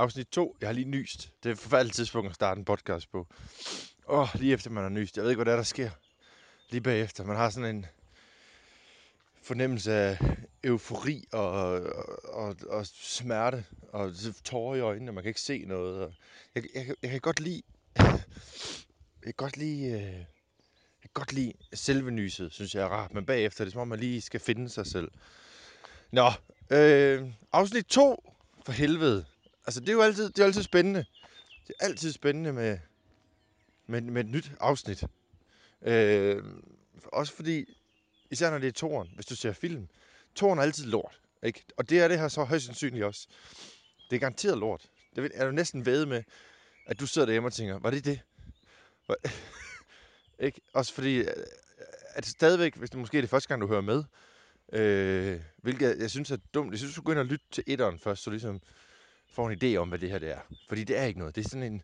Afsnit 2. Jeg har lige nyst. Det er et forfærdeligt tidspunkt at starte en podcast på. Åh, oh, lige efter man har nyst. Jeg ved ikke, hvad der, er, der sker. Lige bagefter. Man har sådan en fornemmelse af eufori og, og, og, og smerte og tårer i øjnene. Man kan ikke se noget. Og jeg, jeg, jeg kan godt lide... Jeg kan godt lide... Øh, jeg kan godt lide selve nyset, synes jeg er rart. Men bagefter er det som om, man lige skal finde sig selv. Nå, øh, afsnit 2, for helvede. Altså, det er jo altid, det er altid spændende. Det er altid spændende med, med, med et nyt afsnit. Øh, også fordi, især når det er toren, hvis du ser film, toren er altid lort. Ikke? Og det er det her så højst sandsynligt også. Det er garanteret lort. Det er du næsten ved med, at du sidder derhjemme og tænker, var det det? Var... ikke? Også fordi, øh, at stadigvæk, hvis det måske er det første gang, du hører med, Øh, hvilket jeg synes er dumt. Jeg synes, du skal gå ind og lytte til etteren først, så ligesom får en idé om, hvad det her det er. Fordi det er ikke noget. Det er sådan en...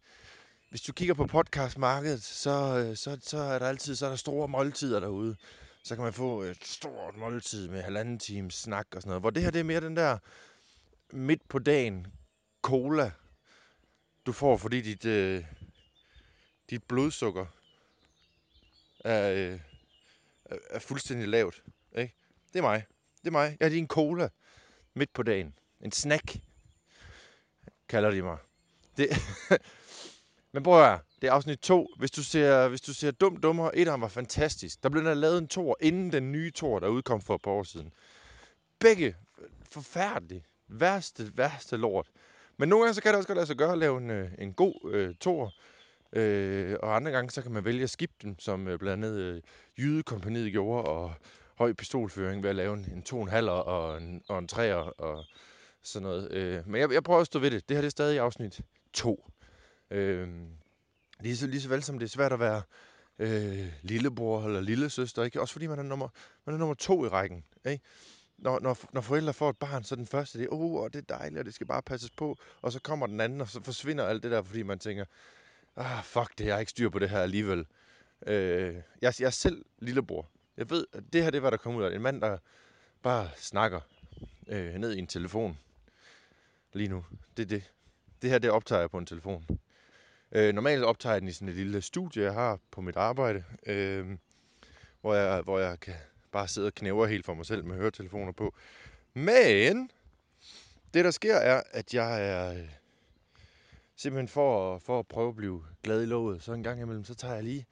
Hvis du kigger på podcastmarkedet, så, øh, så, så er der altid så er der store måltider derude. Så kan man få et stort måltid med halvanden time snak og sådan noget. Hvor det her, det er mere den der midt på dagen cola, du får, fordi dit, øh, dit blodsukker er, øh, er fuldstændig lavt. Ikke? Det er mig. Det er mig. Jeg er din cola midt på dagen. En snack, kalder de mig. Det Men prøv at det er afsnit 2. Hvis du ser, hvis du ser Dum Dummer, et var fantastisk. Der blev der lavet en tor, inden den nye tor, der udkom for et par år siden. Begge forfærdelige. Værste, værste lort. Men nogle gange så kan det også godt lade sig gøre at lave en, øh, en god øh, tor. Øh, og andre gange så kan man vælge at skifte dem, som øh, blandt andet øh, Jydekompaniet gjorde, og høj pistolføring ved at lave en, en to en halv og en, og en træer og sådan noget. Øh, men jeg, jeg prøver at stå ved det. Det her det er stadig afsnit 2. Øh, lige, så, lige så vel som det er svært at være øh, lillebror eller lillesøster, ikke? Også fordi man er nummer, man er nummer to i rækken, ikke? Når, når, når forældre får et barn, så er den første, det er, oh, og det er dejligt, og det skal bare passes på. Og så kommer den anden, og så forsvinder alt det der, fordi man tænker, ah, fuck det, jeg har ikke styr på det her alligevel. Øh, jeg, jeg er selv lillebror, jeg ved, at det her, det var der kom ud af. En mand, der bare snakker øh, ned i en telefon lige nu. Det er det. Det her, det optager jeg på en telefon. Øh, normalt optager jeg den i sådan et lille studie, jeg har på mit arbejde, øh, hvor, jeg, hvor jeg kan bare sidde og knæver helt for mig selv med høretelefoner på. Men det, der sker, er, at jeg er øh, simpelthen for, for at prøve at blive glad i låget, så en gang imellem, så tager jeg lige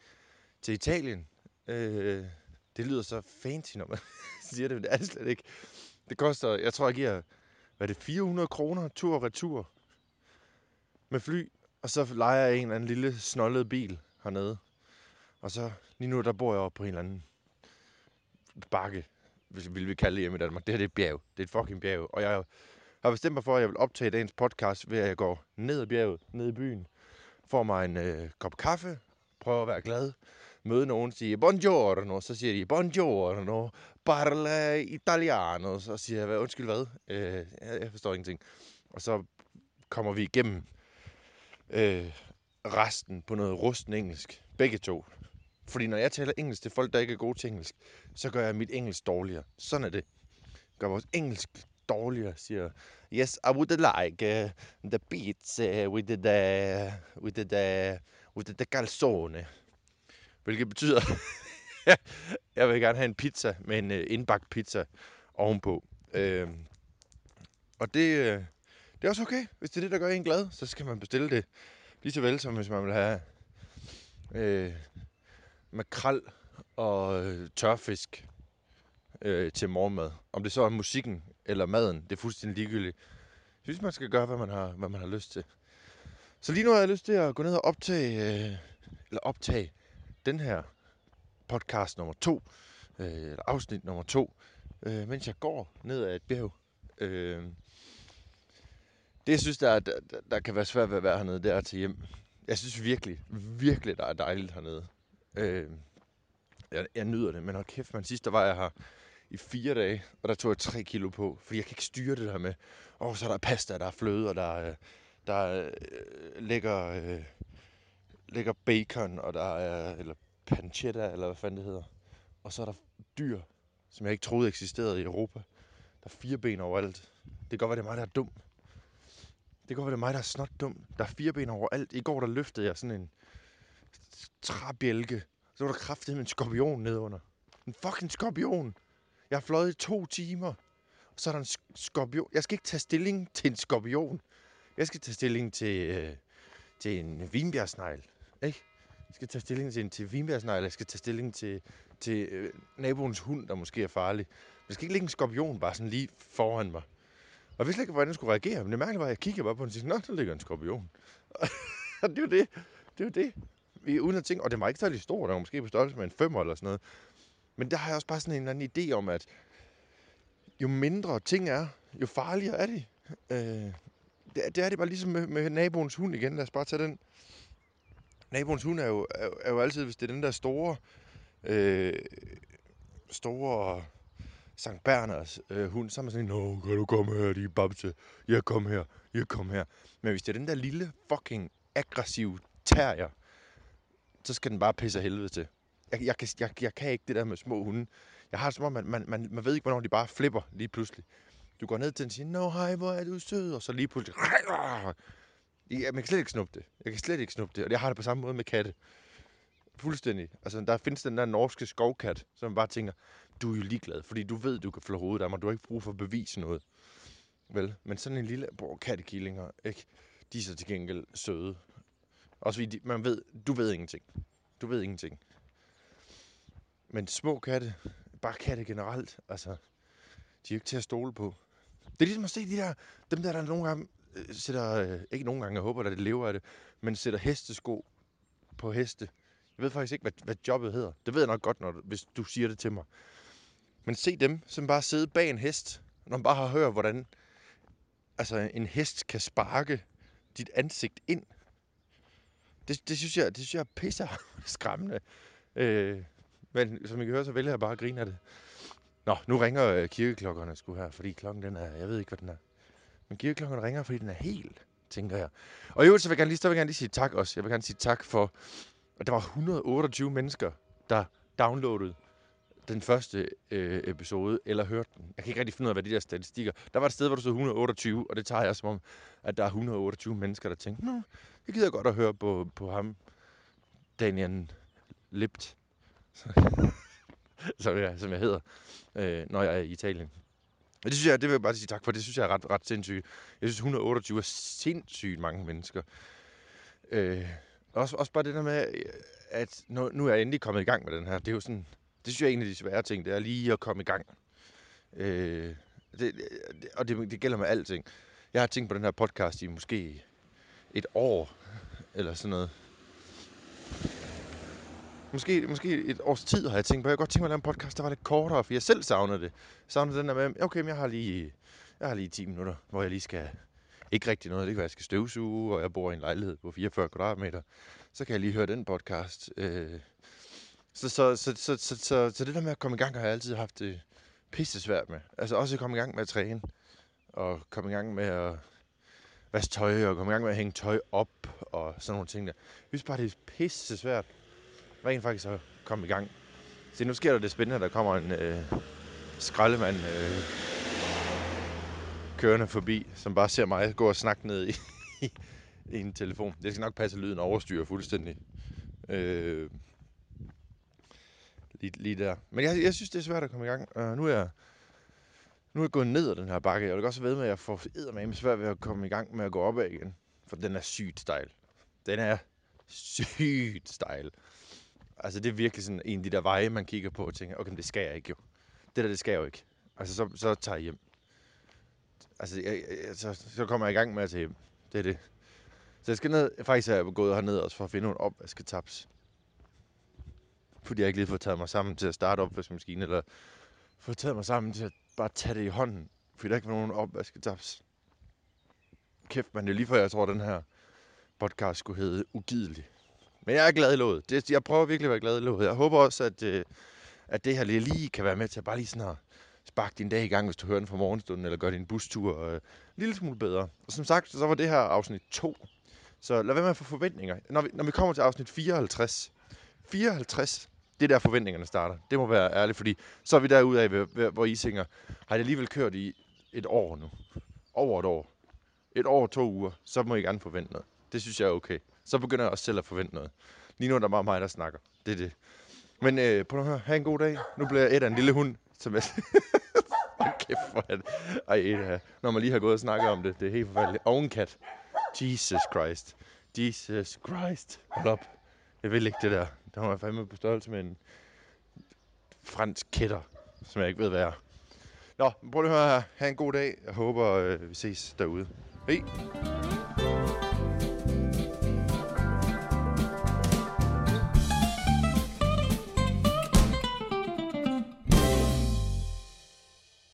til Italien. Øh, det lyder så fancy, når man siger det, men det er det slet ikke. Det koster, jeg tror, jeg giver, var er det, 400 kroner tur og retur med fly. Og så leger jeg en eller anden lille snollet bil hernede. Og så, lige nu, der bor jeg oppe på en eller anden bakke, hvis vi vil kalde det hjemme i Danmark. Det her det er et bjerg. Det er et fucking bjerg. Og jeg har bestemt mig for, at jeg vil optage dagens podcast, ved at jeg går ned ad bjerget, ned i byen, får mig en øh, kop kaffe, prøver at være glad, møde nogen, sige buongiorno, så siger de buongiorno, parla italiano, så siger jeg, undskyld hvad, øh, jeg forstår ingenting. Og så kommer vi igennem øh, resten på noget rusten engelsk, begge to. Fordi når jeg taler engelsk til folk, der ikke er gode til engelsk, så gør jeg mit engelsk dårligere. Sådan er det. Gør vores engelsk dårligere, siger Yes, I would like uh, the pizza with the, with the, with the calzone. Hvilket betyder, jeg vil gerne have en pizza med en øh, indbagt pizza ovenpå. Øh, og det, øh, det er også okay. Hvis det er det, der gør en glad, så skal man bestille det. Lige så vel som hvis man vil have øh, makrel og øh, tørfisk øh, til morgenmad. Om det så er musikken eller maden, det er fuldstændig ligegyldigt. Jeg synes, man skal gøre, hvad man har, hvad man har lyst til. Så lige nu har jeg lyst til at gå ned og optage, øh, eller optage den her podcast nummer to, øh, eller afsnit nummer to, øh, mens jeg går ned ad et bjerg. Øh, det, jeg synes, der, der, der kan være svært ved at være hernede, det er at tage hjem. Jeg synes virkelig, virkelig, der er dejligt hernede. Øh, jeg, jeg nyder det, men hold kæft, man. Sidst der var jeg her i fire dage, og der tog jeg tre kilo på, fordi jeg kan ikke styre det der med, åh, oh, så er der pasta, der er fløde, og der, er, der er, øh, lækker øh, ligger bacon, og der er, eller pancetta, eller hvad fanden det hedder. Og så er der dyr, som jeg ikke troede eksisterede i Europa, Der er fire ben overalt. Det kan godt være, det er mig, der er dum. Det kan godt være, det er mig, der er snot dum. Der er fire ben overalt. I går, der løftede jeg sådan en træbjælke. Så var der kraftigt med en skorpion nedunder. En fucking skorpion. Jeg har fløjet i to timer. Og så er der en skorpion. Jeg skal ikke tage stilling til en skorpion. Jeg skal tage stilling til, øh, til en vinbjergsnegl. Ikke? Jeg skal tage stilling til en til eller Jeg skal tage stilling til, til øh, naboens hund, der måske er farlig. Jeg skal ikke lægge en skorpion bare sådan lige foran mig. Og jeg vidste ikke, hvordan jeg skulle reagere. Men det mærkelige var, at jeg kiggede bare på den og sagde, Nå, der ligger en skorpion. og det er jo det. Det er jo det. Vi, uden at tænke, og det var ikke særlig stor. Der var måske på størrelse med en femmer eller sådan noget. Men der har jeg også bare sådan en eller anden idé om, at jo mindre ting er, jo farligere er de. Øh, det, det er det bare ligesom med, med naboens hund igen. Lad os bare tage den. Naboens hund er jo, er, er jo altid, hvis det er den der store, øh, store Sankt Berners øh, hund, så er man sådan, Nå, kan du komme her, de babse? Jeg kom her, jeg kom her. Men hvis det er den der lille fucking aggressive terrier, så skal den bare pisse af helvede til. Jeg, jeg, kan, jeg, jeg kan ikke det der med små hunde. Jeg har det som om, man, man, man, man ved ikke, hvornår de bare flipper lige pludselig. Du går ned til den og siger, Nå, hej, hvor er du sød, og så lige pludselig... Jeg, man kan slet ikke snuppe det. Jeg kan slet ikke snuppe det, og jeg har det på samme måde med katte. Fuldstændig. Altså, der findes den der norske skovkat, som bare tænker, du er jo ligeglad, fordi du ved, du kan flå hovedet af mig. Du har ikke brug for at bevise noget. Vel? Men sådan en lille bror, kattekillinger, ikke? De er så til gengæld søde. Også fordi de, man ved, du ved ingenting. Du ved ingenting. Men små katte, bare katte generelt, altså, de er jo ikke til at stole på. Det er ligesom at se de der, dem der, der nogle gange Øh, sætter, øh, ikke nogen gange, jeg håber, at det lever af det, men sætter hestesko på heste. Jeg ved faktisk ikke, hvad, hvad jobbet hedder. Det ved jeg nok godt, når, hvis du siger det til mig. Men se dem, som bare sidder bag en hest, når man bare har hørt, hvordan altså, en hest kan sparke dit ansigt ind. Det, det, synes, jeg, det synes jeg er pisser skræmmende. Øh, men som I kan høre, så vælger jeg bare at grine af det. Nå, nu ringer øh, kirkeklokkerne sgu her, fordi klokken den er, jeg ved ikke, hvad den er. Men kirkeklokken ringer, fordi den er helt, tænker jeg. Og i øvrigt, så vil jeg gerne lige, så vil jeg gerne lige sige tak også. Jeg vil gerne sige tak for, at der var 128 mennesker, der downloadede den første øh, episode, eller hørte den. Jeg kan ikke rigtig finde ud af, hvad de der statistikker... Der var et sted, hvor du stod 128, og det tager jeg som om, at der er 128 mennesker, der tænker, Nå, jeg gider godt at høre på, på ham, Daniel Lipt, som, jeg, som jeg hedder, øh, når jeg er i Italien. Og det synes jeg, det vil jeg bare sige tak for, det synes jeg er ret, ret sindssygt. Jeg synes, 128 er sindssygt mange mennesker. Øh, også, også bare det der med, at nu, nu er jeg endelig kommet i gang med den her. Det er jo sådan, det synes jeg er en af de svære ting, det er lige at komme i gang. Øh, det, det, og det, det gælder med alting. Jeg har tænkt på den her podcast i måske et år, eller sådan noget. Måske, måske et års tid har jeg tænkt på. Jeg godt tænke mig at lave en podcast, der var lidt kortere, for jeg selv savnede det. Savnede den der med, okay, men jeg har lige, jeg har lige 10 minutter, hvor jeg lige skal... Ikke rigtig noget. Det kan være, at jeg skal støvsuge, og jeg bor i en lejlighed på 44 kvadratmeter. Så kan jeg lige høre den podcast. Øh, så, så, så, så, så, så, så det der med at komme i gang, har jeg altid haft det pisse svært med. Altså også at komme i gang med at træne. Og komme i gang med at vaske tøj, og komme i gang med at hænge tøj op, og sådan nogle ting der. Jeg synes bare, det er pisse svært rent faktisk at komme i gang. Så nu sker der det spændende, der kommer en øh, skraldemand øh, kørende forbi, som bare ser mig gå og snakke ned i, i en telefon. Det skal nok passe, at lyden overstyrer fuldstændig. Øh, lige, lige der. Men jeg, jeg synes, det er svært at komme i gang. Uh, nu er jeg nu er jeg gået ned ad den her bakke. Jeg vil også ved med, at jeg får med svært ved at komme i gang med at gå opad igen. For den er sygt stejl. Den er sygt stejl. Altså, det er virkelig sådan en af de der veje, man kigger på og tænker, okay, men det skal jeg ikke jo. Det der, det skal jeg jo ikke. Altså, så, så tager jeg hjem. Altså, jeg, jeg, så, så kommer jeg i gang med at tage hjem. Det er det. Så jeg skal ned, faktisk er jeg gået herned også for at finde nogle opvasketaps. Fordi jeg ikke lige får taget mig sammen til at starte opvaskemaskinen, eller få taget mig sammen til at bare tage det i hånden. Fordi der ikke var nogen opvasketaps. Kæft, man, det er lige før jeg tror, at den her podcast skulle hedde Ugidelig. Men jeg er glad i låget. Det, jeg prøver virkelig at være glad i låget. Jeg håber også, at, øh, at det her lige kan være med til at bare lige sådan at sparke din dag i gang, hvis du hører den fra morgenstunden, eller gør din bustur øh, en lille smule bedre. Og som sagt, så var det her afsnit 2. Så lad være med at få forventninger. Når vi, når vi kommer til afsnit 54, 54, det er der forventningerne starter. Det må være ærligt, fordi så er vi derude af, hvor- hvor I tænker, har det alligevel kørt i et år nu? Over et år. Et år og to uger. Så må I gerne forvente noget. Det synes jeg er okay. Så begynder jeg også selv at forvente noget. Lige nu er der bare mig, der snakker. Det er det. Men øh, prøv at høre. have en god dag. Nu bliver jeg et af en lille hund, som jeg... Kæft for det. Ej, et når man lige har gået og snakket om det. Det er helt forfærdeligt. Og en kat. Jesus Christ. Jesus Christ. Hold op. Jeg vil ikke det der. Der var jeg fandme på størrelse med en fransk kætter, som jeg ikke ved, hvad er. Nå, prøv lige at høre her. Ha' en god dag. Jeg håber, øh, vi ses derude. Hej.